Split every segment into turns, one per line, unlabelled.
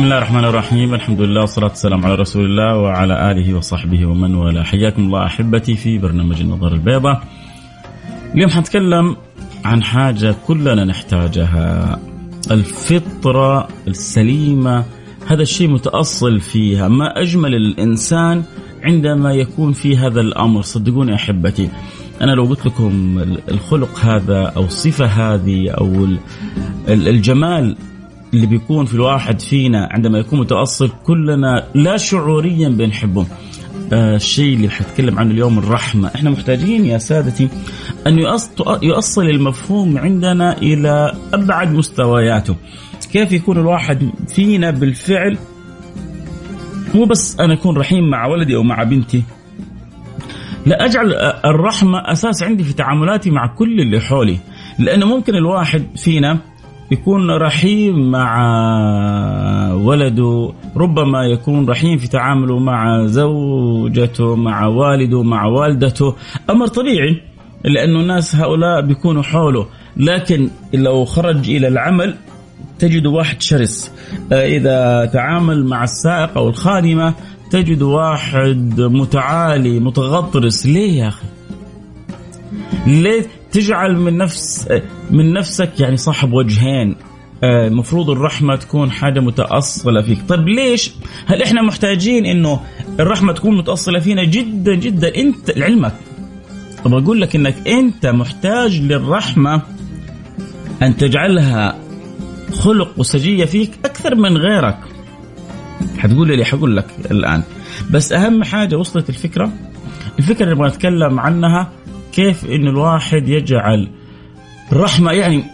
بسم الله الرحمن الرحيم الحمد لله والصلاة والسلام على رسول الله وعلى آله وصحبه ومن والاه حياكم الله أحبتي في برنامج النظر البيضاء اليوم حنتكلم عن حاجة كلنا نحتاجها. الفطرة السليمة. هذا الشيء متأصل فيها. ما أجمل الإنسان عندما يكون في هذا الأمر. صدقوني أحبتي. أنا لو قلت لكم الخلق هذا أو الصفة هذه أو الجمال اللي بيكون في الواحد فينا عندما يكون متأصل كلنا لا شعوريا بنحبه. آه الشيء اللي حتكلم عنه اليوم الرحمة. إحنا محتاجين يا سادتي أن يؤصل المفهوم عندنا إلى أبعد مستوياته. كيف يكون الواحد فينا بالفعل؟ مو بس أنا أكون رحيم مع ولدي أو مع بنتي. لا أجعل الرحمة أساس عندي في تعاملاتي مع كل اللي حولي. لأنه ممكن الواحد فينا يكون رحيم مع ولده ربما يكون رحيم في تعامله مع زوجته مع والده مع والدته. أمر طبيعي لأنه الناس هؤلاء بيكونوا حوله. لكن لو خرج إلى العمل تجد واحد شرس. إذا تعامل مع السائق أو الخادمة تجد واحد متعالي متغطرس. ليه يا أخي؟ ليه تجعل من نفس من نفسك يعني صاحب وجهين المفروض الرحمة تكون حاجة متأصلة فيك. طيب ليش؟ هل إحنا محتاجين إنه الرحمة تكون متأصلة فينا جدا جدا؟ أنت لعلمك. طب أقول لك إنك أنت محتاج للرحمة أن تجعلها خلق وسجية فيك أكثر من غيرك. حتقول لي حقول لك الآن. بس أهم حاجة وصلت الفكرة. الفكرة اللي نبغى نتكلم عنها كيف أن الواحد يجعل الرحمة يعني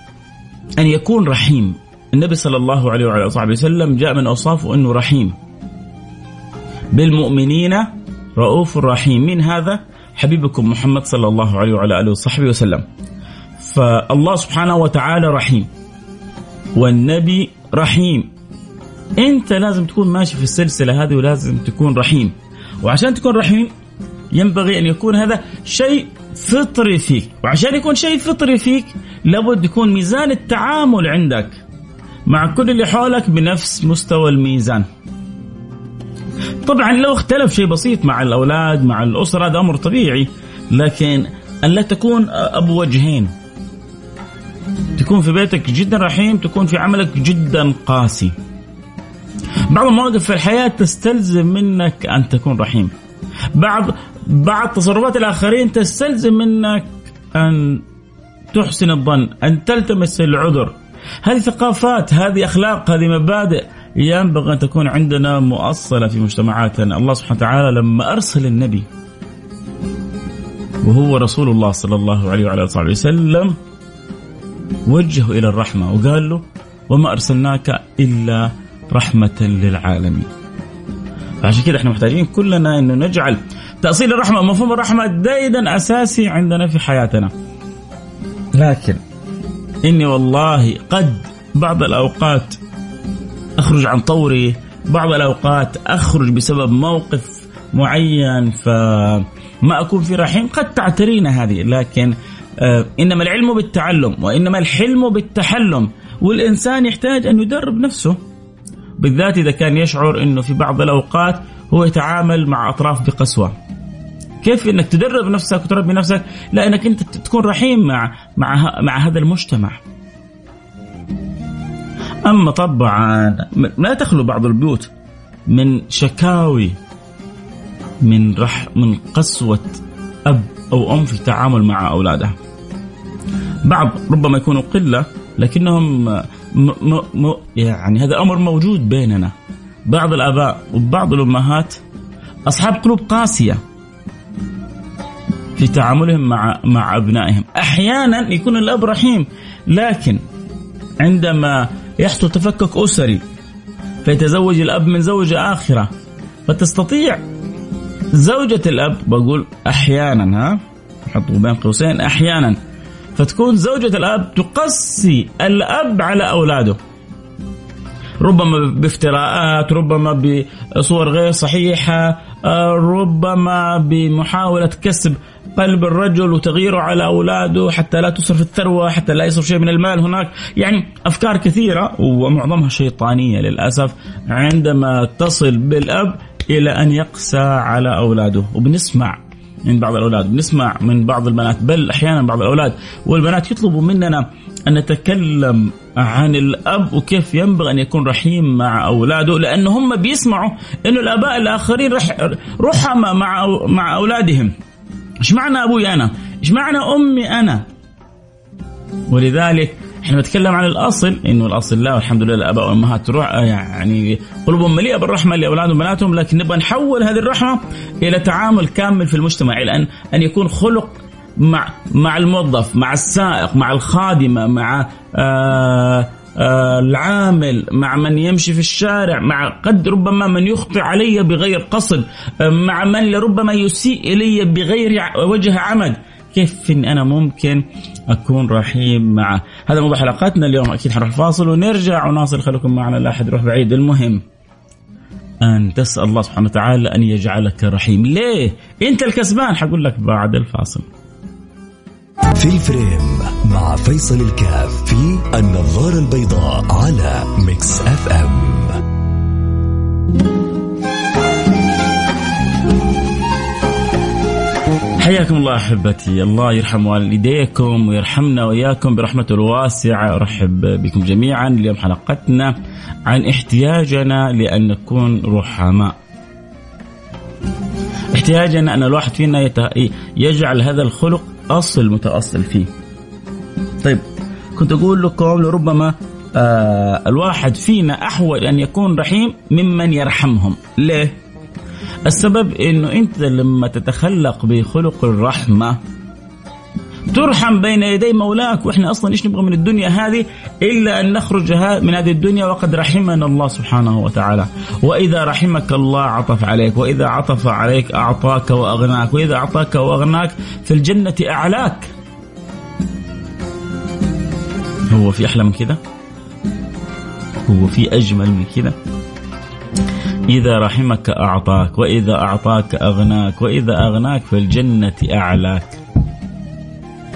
أن يكون رحيم. النبي صلى الله عليه وعلى صحبه وسلم جاء من أوصافه أنه رحيم. بالمؤمنين رؤوف رحيم. من هذا؟ حبيبكم محمد صلى الله عليه وعلى آله وصحبه وسلم. فالله سبحانه وتعالى رحيم. والنبي رحيم. أنت لازم تكون ماشي في السلسلة هذه ولازم تكون رحيم. وعشان تكون رحيم ينبغي أن يكون هذا شيء فطري فيك. وعشان يكون شيء فطري فيك لابد يكون ميزان التعامل عندك مع كل اللي حولك بنفس مستوى الميزان. طبعا لو اختلف شيء بسيط مع الأولاد مع الأسرة هذا أمر طبيعي. لكن أن لا تكون أبو وجهين. تكون في بيتك جدا رحيم تكون في عملك جدا قاسي. بعض المواقف في الحياة تستلزم منك أن تكون رحيم. بعض بعض تصرفات الآخرين تستلزم منك أن تحسن الظن أن تلتمس العذر هذه ثقافات هذه أخلاق هذه مبادئ ينبغي أن تكون عندنا مؤصلة في مجتمعاتنا الله سبحانه وتعالى لما أرسل النبي وهو رسول الله صلى الله عليه وعلى آله وسلم وجهه إلى الرحمة وقال له وما أرسلناك إلا رحمة للعالمين. فعشان كده إحنا محتاجين كلنا إنه نجعل تأصيل الرحمة مفهوم الرحمة دائما أساسي عندنا في حياتنا. لكن إني والله قد بعض الأوقات أخرج عن طوري، بعض الأوقات أخرج بسبب موقف معين فما أكون في رحيم قد تعترينا هذه لكن آه إنما العلم بالتعلم وإنما الحلم بالتحلم والإنسان يحتاج أن يدرب نفسه بالذات إذا كان يشعر إنه في بعض الأوقات هو يتعامل مع أطراف بقسوة. كيف إنك تدرب نفسك وتربي نفسك؟ لا إنك أنت تكون رحيم مع مع مع هذا المجتمع. أما طبعا لا تخلو بعض البيوت من شكاوي من رح من قسوة أب أو أم في التعامل مع أولادها. بعض ربما يكونوا قلة لكنهم م م يعني هذا أمر موجود بيننا. بعض الآباء وبعض الأمهات أصحاب قلوب قاسية في تعاملهم مع مع أبنائهم، أحيانا يكون الأب رحيم لكن عندما يحصل تفكك أسري فيتزوج الأب من زوجة آخرة فتستطيع زوجة الأب بقول أحيانا ها حطوا بين قوسين أحيانا فتكون زوجة الأب تقسي الأب على أولاده. ربما بافتراءات ربما بصور غير صحيحة ربما بمحاولة كسب قلب الرجل وتغييره على أولاده حتى لا تصرف الثروة حتى لا يصرف شيء من المال هناك. يعني أفكار كثيرة ومعظمها شيطانية للأسف عندما تصل بالأب إلى أن يقسى على أولاده. وبنسمع من بعض الأولاد بنسمع من بعض البنات بل أحيانا بعض الأولاد والبنات يطلبوا مننا أن نتكلم عن الأب وكيف ينبغي أن يكون رحيم مع أولاده لأنه هم بيسمعوا إنه الآباء الآخرين رح رحمة مع مع أولادهم إيش معنى أبوي أنا؟ إيش معنى أمي أنا؟ ولذلك إحنا نتكلم عن الأصل إنه الأصل لا والحمد لله الأباء والأمهات تروح يعني قلوبهم مليئة بالرحمة لأولادهم وبناتهم لكن نبغى نحول هذه الرحمة إلى تعامل كامل في المجتمع إلى ان أن يكون خلق مع مع الموظف مع السائق مع الخادمة مع آآ آآ العامل مع من يمشي في الشارع مع قد ربما من يخطئ علي بغير قصد مع من لربما يسيء إلي بغير وجه عمد كيف إن أنا ممكن أكون رحيم معه هذا موضوع حلقاتنا اليوم. أكيد حنروح فاصل ونرجع ونواصل خليكم معنا لا أحد يروح بعيد. المهم أن تسأل الله سبحانه وتعالى أن يجعلك رحيم. ليه؟ أنت الكسبان. حقول لك بعد الفاصل.
في الفريم مع فيصل الكاف في النظارة البيضاء على Mix FM.
حياكم الله أحبتي. الله يرحم والديكم ويرحمنا وإياكم برحمته الواسعة. أرحب بكم جميعا. اليوم حلقتنا عن احتياجنا لأن نكون رحماء. احتياجنا أن الواحد فينا يجعل هذا الخلق أصل متأصل فيه. طيب كنت أقول لكم لربما آه الواحد فينا أحوج أن يكون رحيم ممن يرحمهم. ليه؟ السبب إنه أنت لما تتخلق بخلق الرحمة ترحم بين يدي مولاك وإحنا أصلا إيش نبغى من الدنيا هذه؟ إلا أن نخرج من هذه الدنيا وقد رحمنا الله سبحانه وتعالى. وإذا رحمك الله عطف عليك وإذا عطف عليك أعطاك وأغناك وإذا أعطاك وأغناك في الجنة أعلاك. هو في أحلى من كده؟ هو في أجمل من كده؟ إذا رحمك أعطاك وإذا أعطاك أغناك وإذا أغناك في الجنة أعلاك.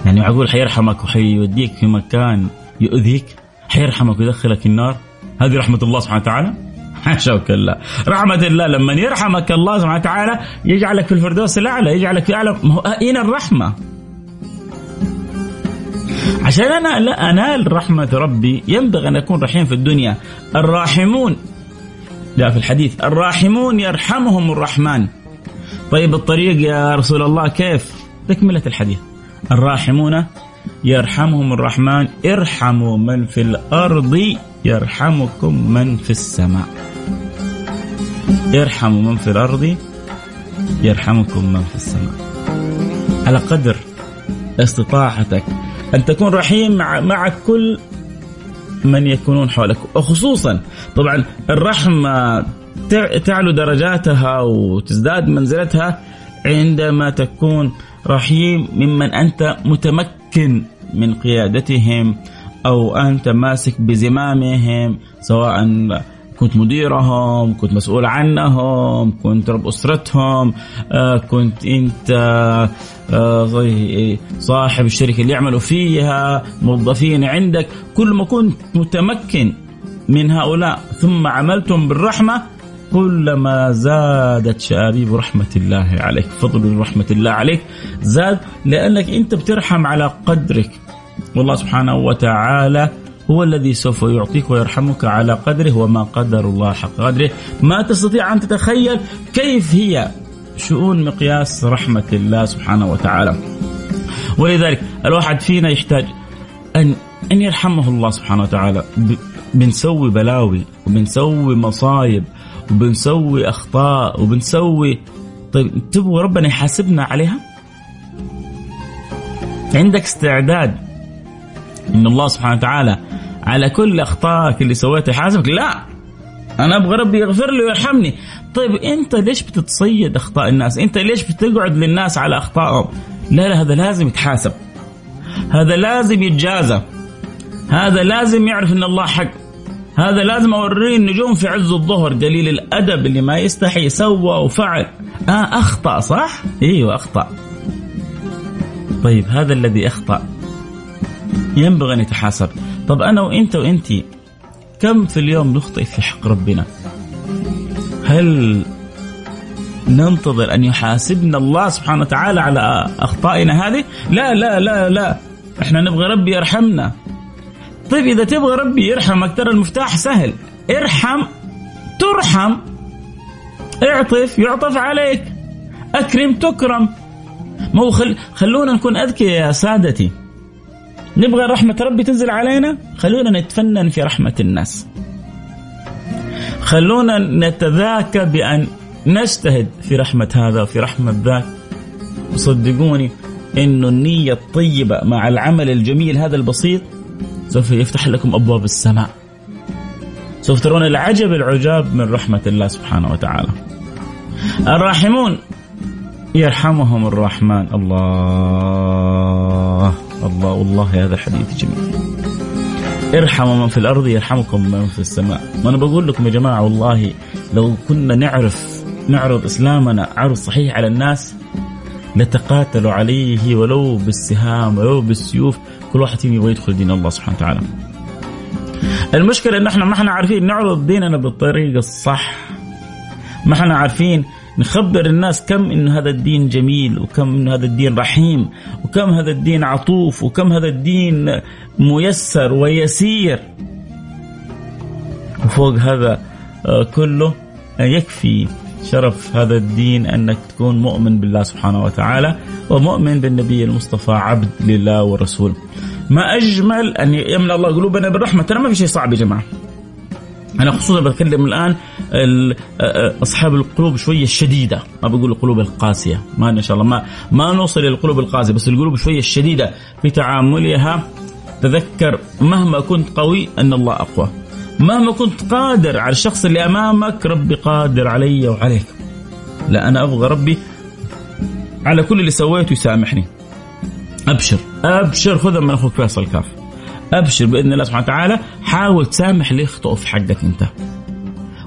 يعني معقول حيرحمك وحيوديك في مكان يؤذيك حيرحمك ويدخلك النار. هذه رحمة الله سبحانه وتعالى؟ حاشا وكلا رحمة الله لما يرحمك الله سبحانه وتعالى يجعلك في الفردوس الأعلى يجعلك في أعلى. ما هو أين الرحمة. عشان أنا لا أنال رحمة ربي ينبغي أن أكون رحيم في الدنيا. الراحمون. جاء في الحديث. الراحمون يرحمهم الرحمن. طيب الطريق يا رسول الله كيف؟ تكملة الحديث. الراحمون يرحمهم الرحمن. ارحموا من في الأرض يرحمكم من في السماء. ارحموا من في الأرض يرحمكم من في السماء. على قدر استطاعتك أن تكون رحيم مع, مع كل من يكونون حولك. وخصوصا طبعا الرحمة تعلو درجاتها وتزداد منزلتها عندما تكون رحيم ممن أنت متمكن من قيادتهم أو أنت ماسك بزمامهم سواء كنت مديرهم كنت مسؤول عنهم كنت رب أسرتهم آه، كنت أنت آه، صاحب الشركة اللي يعملوا فيها موظفين عندك. كل ما كنت متمكن من هؤلاء ثم عملتم بالرحمة كلما زادت شآبيب رحمة الله عليك فضل رحمة الله عليك زاد لأنك أنت بترحم على قدرك. والله سبحانه وتعالى هو الذي سوف يعطيك ويرحمك على قدره وما قدر الله حق قدره. ما تستطيع أن تتخيل كيف هي شؤون مقياس رحمة الله سبحانه وتعالى. ولذلك الواحد فينا يحتاج أن أن يرحمه الله سبحانه وتعالى. بنسوي بلاوي وبنسوي مصايب وبنسوي أخطاء وبنسوي طيب تبغوا ربنا يحاسبنا عليها؟ عندك استعداد إن الله سبحانه وتعالى على كل أخطائك اللي سويتها يحاسبك لا. أنا أبغى ربي يغفر لي ويرحمني. طيب أنت ليش بتتصيد أخطاء الناس؟ أنت ليش بتقعد للناس على أخطائهم؟ لا لا هذا لازم يتحاسب. هذا لازم يتجازى. هذا لازم يعرف إن الله حق. هذا لازم أوريه النجوم في عز الظهر قليل الأدب اللي ما يستحي سوى وفعل. آه أخطأ صح؟ إيوه أخطأ. طيب هذا الذي أخطأ. ينبغي أن يتحاسب. طب أنا وإنت وإنت كم في اليوم نخطئ في حق ربنا؟ هل ننتظر أن يحاسبنا الله سبحانه وتعالى على أخطائنا هذه؟ لا لا لا لا. إحنا نبغى ربي يرحمنا. طيب إذا تبغى ربي يرحمك ترى المفتاح سهل. ارحم ترحم. اعطف يعطف عليك. أكرم تكرم. ما هو خل... خلونا نكون أذكياء يا سادتي. نبغى رحمة ربي تنزل علينا؟ خلونا نتفنن في رحمة الناس. خلونا نتذاكى بأن نجتهد في رحمة هذا وفي رحمة ذاك. وصدقوني إنه النية الطيبة مع العمل الجميل هذا البسيط سوف يفتح لكم أبواب السماء. سوف ترون العجب العجاب من رحمة الله سبحانه وتعالى. الراحمون يرحمهم الرحمن. الله. الله والله هذا حديث جميل. ارحموا من في الأرض يرحمكم من في السماء، وأنا بقول لكم يا جماعة والله لو كنا نعرف نعرض إسلامنا عرض صحيح على الناس لتقاتلوا عليه ولو بالسهام ولو بالسيوف كل واحد فيهم يبغى يدخل دين الله سبحانه وتعالى. المشكلة إن إحنا ما إحنا عارفين نعرض ديننا بالطريقة الصح. ما إحنا عارفين نخبر الناس كم إن هذا الدين جميل وكم إن هذا الدين رحيم وكم هذا الدين عطوف وكم هذا الدين ميسر ويسير وفوق هذا آه، كله يكفي شرف هذا الدين أنك تكون مؤمن بالله سبحانه وتعالى ومؤمن بالنبي المصطفى عبد لله ورسوله. ما أجمل أن يملأ الله قلوبنا بالرحمة ترى ما في شيء صعب يا جماعة. أنا خصوصا بتكلم الآن أصحاب القلوب شوية الشديدة. ما بقول القلوب القاسية. ما إن شاء الله. ما ما نوصل للقلوب القاسية بس القلوب شوية الشديدة في تعاملها. تذكر مهما كنت قوي أن الله أقوى. مهما كنت قادر على الشخص اللي أمامك ربي قادر علي وعليك. لا أنا أبغى ربي على كل اللي سويته يسامحني. أبشر. أبشر. خذها من أخوك فيصل كاف. أبشر بإذن الله سبحانه وتعالى. حاول تسامح اللي يخطئوا في حقك أنت.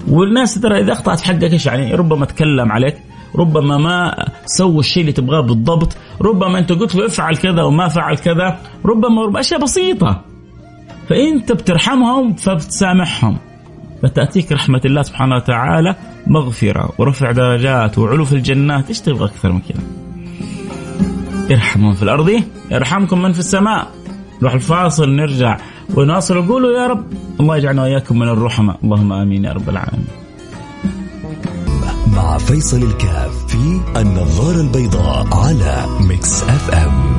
والناس ترى إذا أخطأت في حقك إيش يعني؟ ربما تكلم عليك ربما ما سوى الشيء اللي تبغاه بالضبط ربما أنت قلت له افعل كذا وما فعل كذا ربما, ربما أشياء بسيطة. فانت بترحمهم فبتسامحهم. فتأتيك رحمة الله سبحانه وتعالى مغفرة ورفع درجات وعلو في الجنات. إيش تبغى أكثر من كذا؟ ارحموا في الأرض يرحمكم من في السماء. نروح الفاصل نرجع. ونواصل وقولوا يا رب الله يجعلنا وإياكم من الرحمة. اللهم آمين يا رب العالمين.
مع فيصل الكاف في النظارة البيضاء على Mix FM.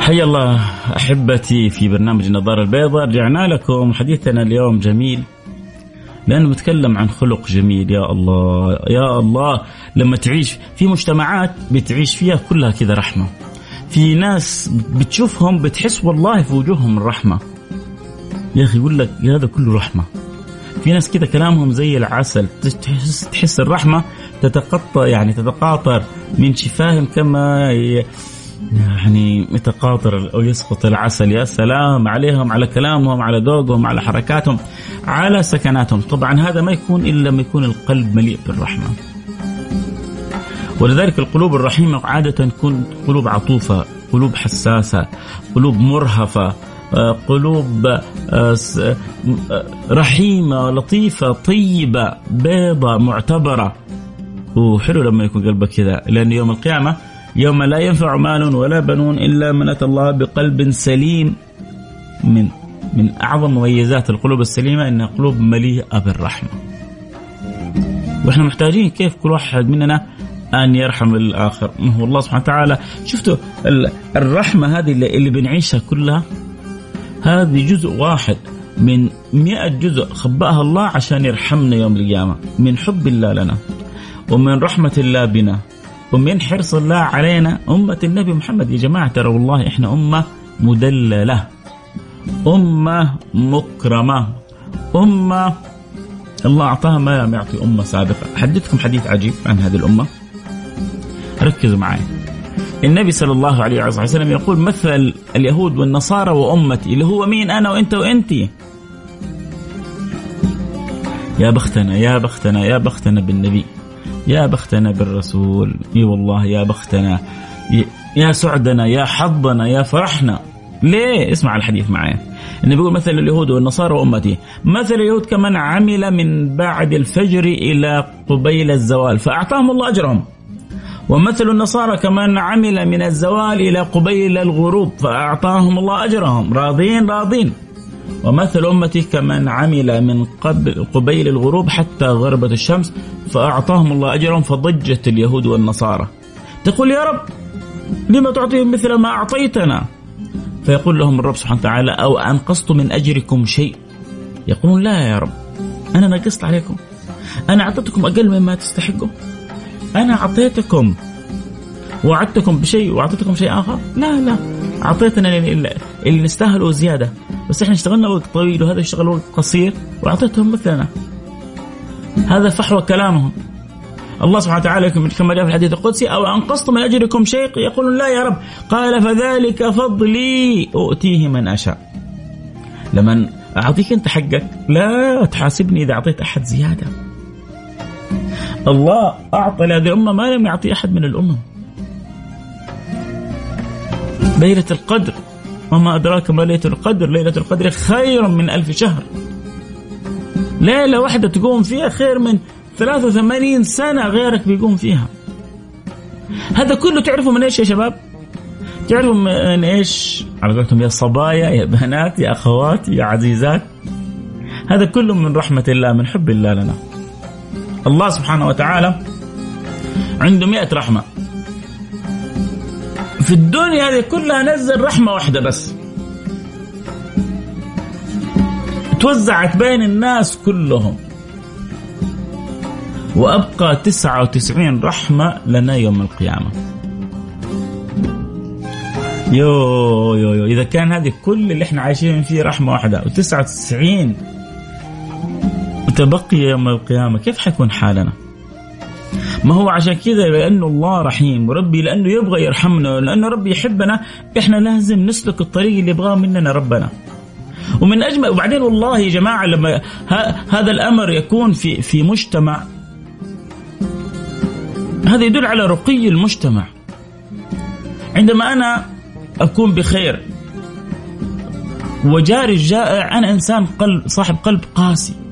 حيا الله أحبتي في برنامج النظارة البيضاء. رجعنا لكم حديثنا اليوم جميل. لأنه بتكلم عن خلق جميل يا الله يا الله. لما تعيش في مجتمعات بتعيش فيها كلها كذا رحمة. في ناس بتشوفهم بتحس والله في وجوههم الرحمة. يا أخي يقول لك هذا كله رحمة. في ناس كذا كلامهم زي العسل تحس تحس الرحمة تتقطع يعني تتقاطر من شفاهم كما يعني يتقاطر أو يسقط العسل. يا سلام عليهم على كلامهم على ذوقهم على حركاتهم على سكناتهم. طبعا هذا ما يكون إلا لما يكون القلب مليء بالرحمة. ولذلك القلوب الرحيمة عادة تكون قلوب عطوفة قلوب حساسة قلوب مرهفة قلوب آه، آه، رحيمة لطيفة طيبة بيضة معتبرة. وحلو لما يكون قلبك كذا لأن يوم القيامة يوم لا ينفع مال ولا بنون إلا من اتى الله بقلب سليم. من من أعظم مميزات القلوب السليمة انها قلوب مليئة بالرحمة. وإحنا محتاجين كيف كل واحد مننا أن يرحم الآخر، هو الله سبحانه وتعالى شفتوا الرحمة هذه اللي بنعيشها كلها؟ هذه جزء واحد من مئة جزء خبأها الله عشان يرحمنا يوم القيامة. من حب الله لنا ومن رحمة الله بنا. ومن حرص الله علينا أمة النبي محمد. يا جماعة ترى والله إحنا أمة مدللة أمة مكرمة أمة الله أعطاها ما لم يعطي أمة سابقة أحدثكم حديث عجيب عن هذه الأمة؟ ركزوا معي. النبي صلى الله عليه وسلم يقول مثل اليهود والنصارى وأمتي اللي هو مين أنا وأنت وأنتي يا بختنا يا بختنا يا بختنا بالنبي. يا بختنا بالرسول إي والله يا بختنا يا سعدنا يا حظنا يا فرحنا. ليه؟ اسمع الحديث معي. النبي يقول مثل اليهود والنصارى وأمتي مثل اليهود كمن عمل من بعد الفجر إلى قبيل الزوال فأعطاهم الله أجرهم. ومثل النصارى كمن عمل من الزوال إلى قبيل الغروب فأعطاهم الله أجرهم. راضين؟ راضين. ومثل أمتي كمن عمل من قبل قبيل الغروب حتى غربت الشمس فأعطاهم الله أجرهم فضجت اليهود والنصارى. تقول يا رب لما تعطيهم مثل ما أعطيتنا؟ فيقول لهم الرب سبحانه وتعالى أو أنقصت من أجركم شيء؟ يقولون لا يا رب أنا نقصت عليكم. أنا أعطيتكم أقل مما تستحقوا أنا أعطيتكم وعدتكم بشيء وأعطيتكم شيء آخر؟ لا لا. أعطيتنا اللي نستاهله زيادة. بس إحنا اشتغلنا وقت طويل وهذا اشتغل وقت قصير وأعطيتهم مثلنا. هذا فحوى كلامهم. الله سبحانه وتعالى كما جاء في الحديث القدسي أو انقصت من أجركم شيء؟ يقولون لا يا رب. قال فذلك فضلي أؤتيه من أشاء. لمن أعطيك أنت حقك لا تحاسبني إذا أعطيت أحد زيادة. الله أعطى لهذه الأمة ما لم يعطي أحد من الأمم. ليلة القدر. وما أدراك ما ليلة القدر. ليلة القدر خير من ألف شهر. ليلة واحدة تقوم فيها خير من 83 سنة غيرك بيقوم فيها. هذا كله تعرفوا من إيش يا شباب؟ تعرفوا من إيش؟ على قولتهم يا صبايا يا بنات يا أخوات يا عزيزات. هذا كله من رحمة الله من حب الله لنا. الله سبحانه وتعالى عنده مئة رحمة. في الدنيا هذه كلها نزل رحمة واحدة بس. توزعت بين الناس كلهم. وأبقى تسعة وتسعين رحمة لنا يوم القيامة. يو يو يو. إذا كان هذه كل اللي إحنا عايشين فيه رحمة واحدة. وتسعة وتسعين وتبقي يوم القيامة كيف حيكون حالنا؟ ما هو عشان كذا؟ لأنه الله رحيم وربي لأنه يبغى يرحمنا لأنه ربي يحبنا إحنا لازم نسلك الطريق اللي يبغاه مننا ربنا. ومن أجمل وبعدين والله يا جماعة لما هذا الأمر يكون في في مجتمع هذا يدل على رقي المجتمع. عندما أنا أكون بخير وجاري الجائع أنا إنسان قلب صاحب قلب قاسي.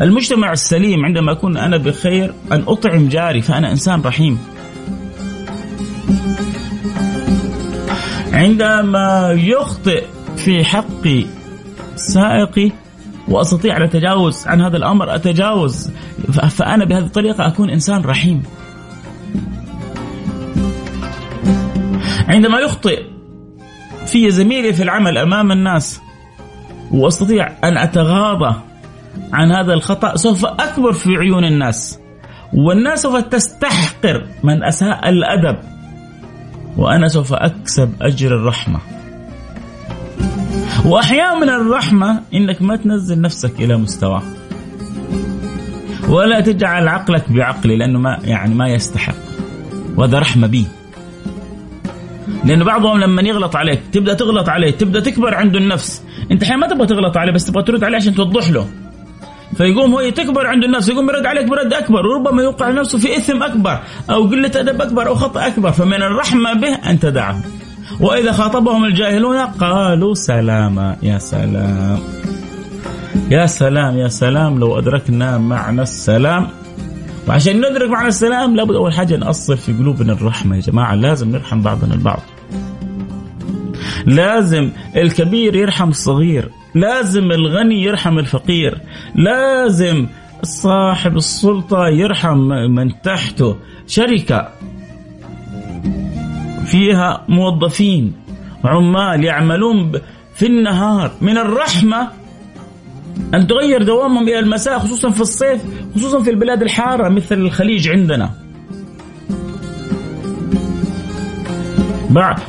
المجتمع السليم عندما أكون أنا بخير أن أطعم جاري فأنا إنسان رحيم عندما يخطئ في حق سائقي وأستطيع ان اتجاوز عن هذا الأمر أتجاوز فأنا بهذه الطريقة أكون إنسان رحيم. عندما يخطئ في زميلي في العمل أمام الناس وأستطيع أن أتغاضى عن هذا الخطأ سوف أكبر في عيون الناس. والناس سوف تستحقر من أساء الأدب. وأنا سوف أكسب أجر الرحمة. وأحيانا من الرحمة إنك ما تنزل نفسك إلى مستواه ولا تجعل عقلك بعقلي لأنه ما يعني ما يستحق. وهذا رحمة بي. لأنه بعضهم لما يغلط عليك تبدأ تغلط عليه تبدأ تكبر عنده النفس. أنت أحيانا ما تبغى تغلط عليه بس تبغى ترد عليه عشان توضح له. فيقوم هو تكبر عند الناس يقوم يرد عليك برد أكبر وربما يوقع نفسه في إثم أكبر أو قلة أدب أكبر أو خطأ أكبر فمن الرحمة به أن تدعه وإذا خاطبهم الجاهلون قالوا سلاما يا سلام. يا سلام يا سلام لو أدركنا معنى السلام. وعشان ندرك معنى السلام لابد أول حاجة نأصل في قلوبنا الرحمة يا جماعة لازم نرحم بعضنا البعض. لازم الكبير يرحم الصغير. لازم الغني يرحم الفقير. لازم صاحب السلطة يرحم من تحته. شركة فيها موظفين عمال يعملون في النهار. من الرحمة أن تغير دوامهم إلى المساء خصوصا في الصيف خصوصا في البلاد الحارة مثل الخليج عندنا.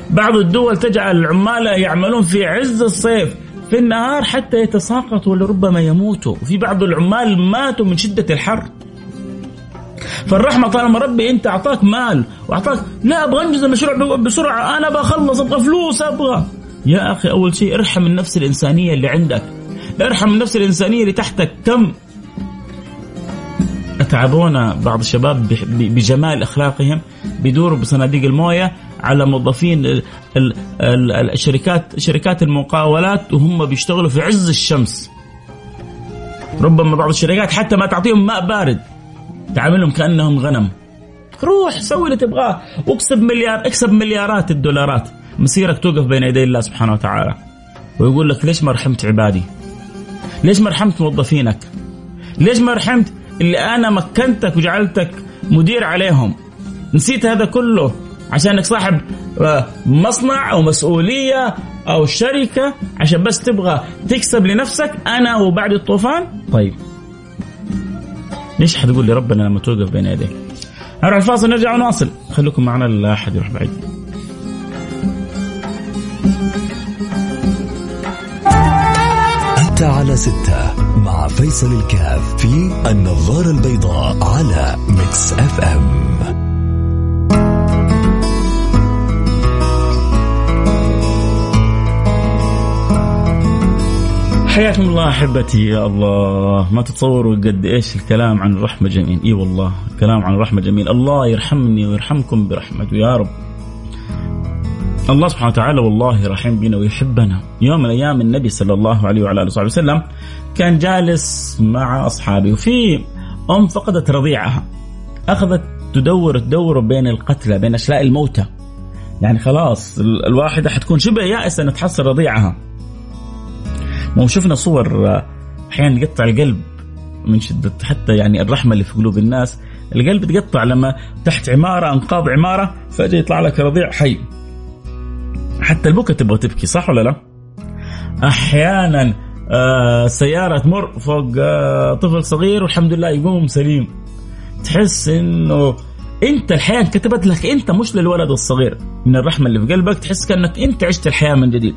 بعض الدول تجعل العمال يعملون في عز الصيف. في النهار حتى يتساقطوا ولربما يموتوا. وفي بعض العمال ماتوا من شدة الحر. فالرحمة طالما ربي أنت أعطاك مال وأعطاك لا أبغى أنجز المشروع بسرعة. أنا بخلص أبغى فلوس أبغى. يا أخي أول شيء ارحم النفس الإنسانية اللي عندك. ارحم النفس الإنسانية اللي تحتك. كم اتعبونا بعض الشباب بجمال أخلاقهم بيدوروا بصناديق الموية على موظفين الشركات شركات المقاولات وهم بيشتغلوا في عز الشمس. ربما بعض الشركات حتى ما تعطيهم ماء بارد تعاملهم كأنهم غنم. روح سوي اللي تبغاه واكسب مليار اكسب مليارات الدولارات. مسيرك توقف بين يدي الله سبحانه وتعالى. ويقول لك ليش ما رحمت عبادي؟ ليش ما رحمت موظفينك؟ ليش ما رحمت اللي أنا مكنتك وجعلتك مدير عليهم. نسيت هذا كله عشانك صاحب آه، مصنع أو مسؤولية أو شركة عشان بس تبغى تكسب لنفسك أنا وبعد الطوفان؟ طيب. ليش حتقول لي ربنا لما توقف بين يديك؟ نروح الفاصل نرجع ونواصل. خليكم معنا لا احد يروح بعيد.
أنت على ستة. مع فيصل الكاف في النظارة البيضاء على Mix FM.
حياكم الله أحبتي يا الله. ما تتصوروا قد إيش الكلام عن الرحمه جميل. إي والله الكلام عن الرحمه جميل. الله يرحمني ويرحمكم برحمته يا رب. الله سبحانه وتعالى والله رحيم بنا ويحبنا. يوم من الأيام النبي صلى الله عليه وعلى آله وصحبه وسلم كان جالس مع اصحابه وفي أم فقدت رضيعها. أخذت تدور تدور بين القتلى بين أشلاء الموتى. يعني خلاص الواحدة حتكون شبه يائسة ان تحصل رضيعها. مو شفنا صور آه، أحيانا يقطع القلب من شدة حتى يعني الرحمة اللي في قلوب الناس. القلب تقطع لما تحت عمارة أنقاض عمارة فجأة يطلع لك رضيع حي. حتى البكا تبغى تبكي صح ولا لا؟ أحيانا آه سيارة تمر فوق آه طفل صغير والحمد لله يقوم سليم. تحس إنه أنت الحياة كتبت لك أنت مش للولد الصغير. من الرحمة اللي في قلبك تحس كأنك أنت عشت الحياة من جديد.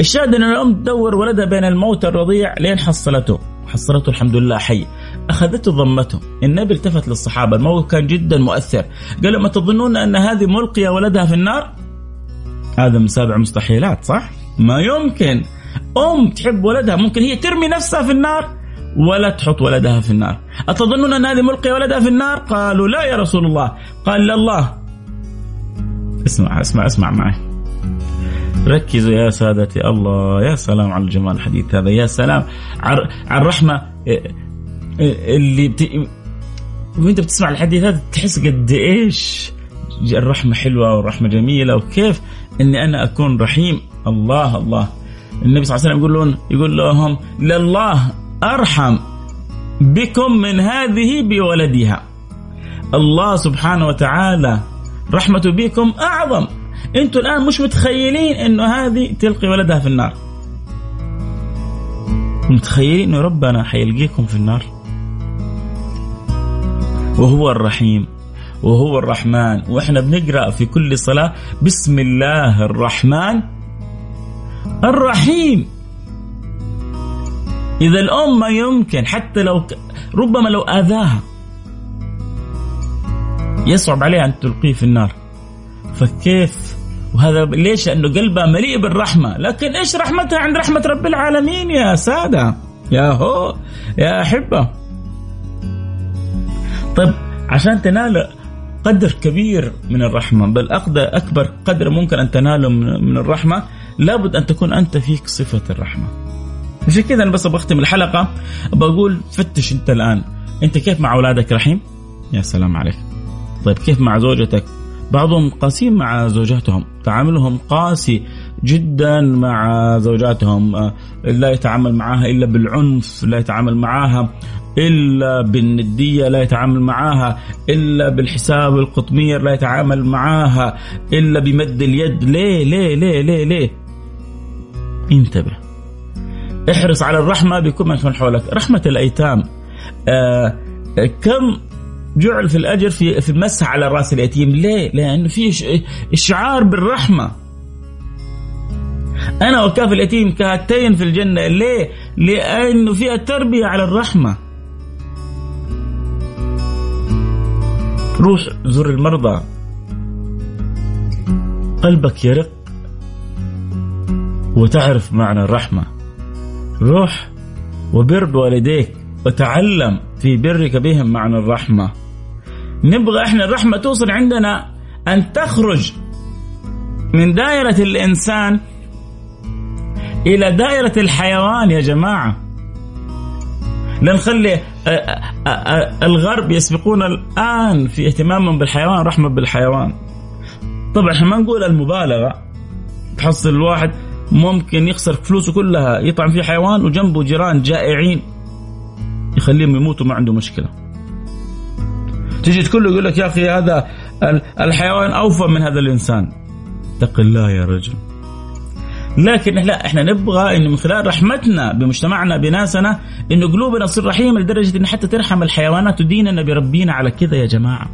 الشاهد إن الأم تدور ولدها بين الموت الرضيع لين حصلته. حصلته الحمد لله حي. أخذته ضمته. النبي التفت للصحابة. الموقف كان جدا مؤثر. قال لهم تظنون أن هذه ملقية ولدها في النار؟ هذا من سابع مستحيلات صح؟ ما يمكن. أم تحب ولدها ممكن هي ترمي نفسها في النار ولا تحط ولدها في النار. أتظنون أن هذه ملقي ولدها في النار؟ قالوا لا يا رسول الله. قال لله اسمع اسمع اسمع معي. ركزوا يا سادتي الله يا سلام على الجمال الحديث هذا يا سلام على الرحمة. اللي بت... وأنت بتسمع الحديث هذا تحس قد إيش الرحمة حلوة والرحمة جميلة وكيف إني أنا أكون رحيم. الله الله. النبي صلى الله عليه وسلم يقول لهم يقول لهم لله أرحم بكم من هذه بولدها. الله سبحانه وتعالى رحمته بكم أعظم. أنتم الآن مش متخيلين إنه هذه تلقي ولدها في النار. متخيلين إنه ربنا حيلقيكم في النار؟ وهو الرحيم وهو الرحمن وإحنا بنقرأ في كل صلاة بسم الله الرحمن الرحيم. إذا الأم ما يمكن حتى لو ك... ربما لو آذاها يصعب عليها أن تلقيه في النار. فكيف؟ وهذا ليش؟ لأنه قلبها مليء بالرحمة. لكن إيش رحمتها عند رحمة رب العالمين يا سادة؟ يا هو يا أحبة. طيب عشان تنال قدر كبير من الرحمة بل أكبر قدر ممكن أن تناله من الرحمة لابد أن تكون أنت فيك صفة الرحمة عشان كذا أنا بس أبغى أختم الحلقة بقول فتش أنت الآن أنت كيف مع أولادك رحيم؟ يا سلام عليك. طيب كيف مع زوجتك؟ بعضهم قاسيين مع زوجاتهم تعاملهم قاسي جدا مع زوجاتهم آه، لا يتعامل معها إلا بالعنف لا يتعامل معها إلا بالندية لا يتعامل معها إلا بالحساب القطمير لا يتعامل معها إلا بمد اليد ليه ليه ليه ليه ليه انتبه. احرص على الرحمة بكل من حولك. رحمة الأيتام آه كم جعل في الأجر في في المسح على رأس اليتيم؟ ليه؟ لأنه في إشعار بالرحمة. أنا وكاف اليتيم كهاتين في الجنة ليه؟ لأنه فيها تربيه على الرحمة. روح زور المرضى. قلبك يرق. وتعرف معنى الرحمة. روح وبر بوالديك وتعلم في برك بهم معنى الرحمة. نبغى إحنا الرحمة توصل عندنا أن تخرج من دائرة الإنسان إلى دائرة الحيوان يا جماعة. لا نخلي الغرب يسبقون الآن في اهتمامهم بالحيوان رحمة بالحيوان. طبعا إحنا ما نقول المبالغة تحصل الواحد ممكن يخسر فلوسه كلها يطعم في حيوان وجنبه جيران جائعين يخليهم يموتوا ما عنده مشكلة. تجي له يقول لك يا أخي هذا الحيوان أوفى من هذا الإنسان. اتق الله يا رجل. لكن لا إحنا نبغى انه من خلال رحمتنا بمجتمعنا بناسنا انه قلوبنا تصير رحيمة لدرجة إن حتى ترحم الحيوانات وديننا بربينا على كذا يا جماعة.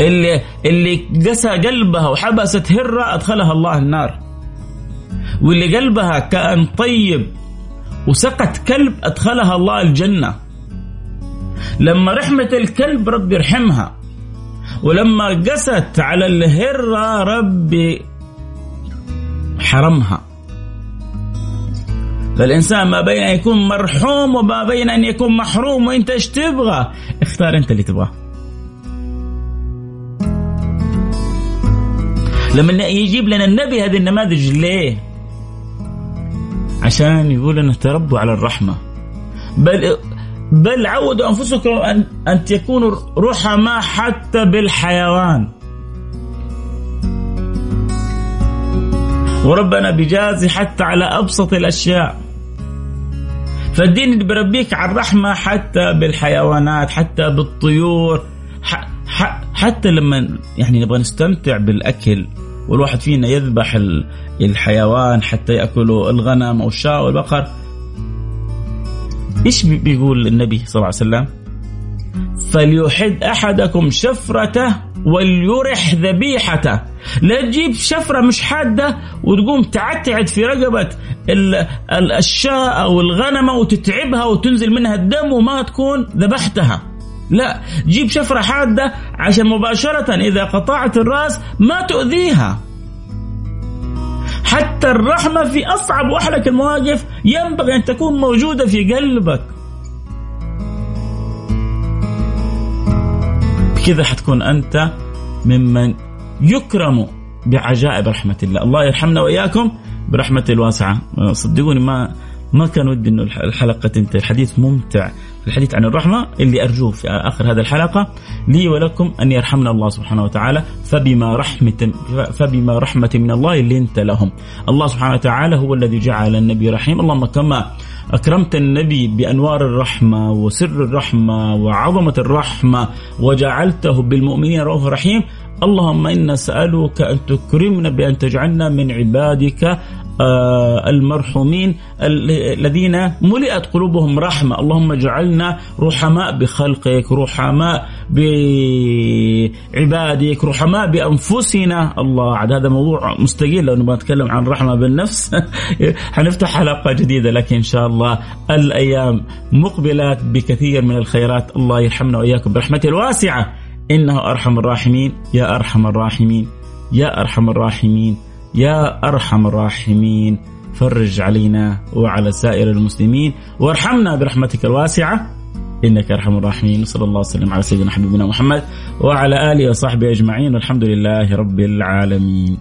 اللي اللي قسى قلبها وحبست هرة أدخلها الله النار. واللي قلبها كأن طيب وسقت كلب أدخلها الله الجنة. لما رحمة الكلب ربي يرحمها. ولما قست على الهرة ربي حرمها فالإنسان ما بين أن يكون مرحوم وما بين أن يكون محروم وأنت إيش تبغى اختار أنت اللي تبغاه لما يجيب لنا النبي هذه النماذج ليه؟ عشان يقول لنا تربوا على الرحمة. بل بل عودوا أنفسكم أن, أن تكونوا رحماء حتى بالحيوان. وربنا بيجازي حتى على أبسط الأشياء. فالدين اللي بربيك على الرحمة حتى بالحيوانات حتى بالطيور حتى لما يعني نبغى نستمتع بالأكل. والواحد فينا يذبح الحيوان حتى يأكلوا الغنم أو الشاة والبقر إيش بيقول النبي صلى الله عليه وسلم؟ فليحد أحدكم شفرته وليرح ذبيحته. لا تجيب شفرة مش حادة وتقوم تعتعد في رقبة الشاة أو الغنمة وتتعبها وتنزل منها الدم وما تكون ذبحتها. لا جيب شفرة حادة عشان مباشرة إذا قطعت الرأس ما تؤذيها. حتى الرحمة في أصعب وأحلك المواقف ينبغي أن تكون موجودة في قلبك. بكذا حتكون أنت ممن يكرم بعجائب رحمة الله. الله يرحمنا وإياكم برحمته الواسعة. صدقوني ما ما كان ودي إنه الحلقة تنتهي. الحديث ممتع. الحديث عن الرحمة اللي أرجوه في آخر هذه الحلقة لي ولكم أن يرحمنا الله سبحانه وتعالى فبما رحمة فبما رحمة من الله لنت لهم. الله سبحانه وتعالى هو الذي جعل النبي رحيم. اللهم كما أكرمت النبي بأنوار الرحمة وسر الرحمة وعظمة الرحمة وجعلته بالمؤمنين رؤوف رحيم اللهم إنا نسألك أن تكرمنا بأن تجعلنا من عبادك آه المرحومين الذين ملئت قلوبهم رحمة. اللهم اجعلنا رحماء بخلقك رحماء بعبادك رحماء بأنفسنا. الله عاد هذا موضوع مستقل لو نبغى نتكلم عن الرحمة بالنفس. حنفتح حلقة جديدة لكن إن شاء الله. الأيام مقبلات بكثير من الخيرات. الله يرحمنا وإياكم برحمته الواسعة. إنه أرحم الراحمين يا أرحم الراحمين يا أرحم الراحمين يا أرحم الراحمين. فرج علينا وعلى سائر المسلمين وارحمنا برحمتك الواسعة. إنك أرحم الراحمين. صلى الله وسلم على سيدنا حبيبنا محمد وعلى آله وصحبه أجمعين. والحمد لله رب العالمين.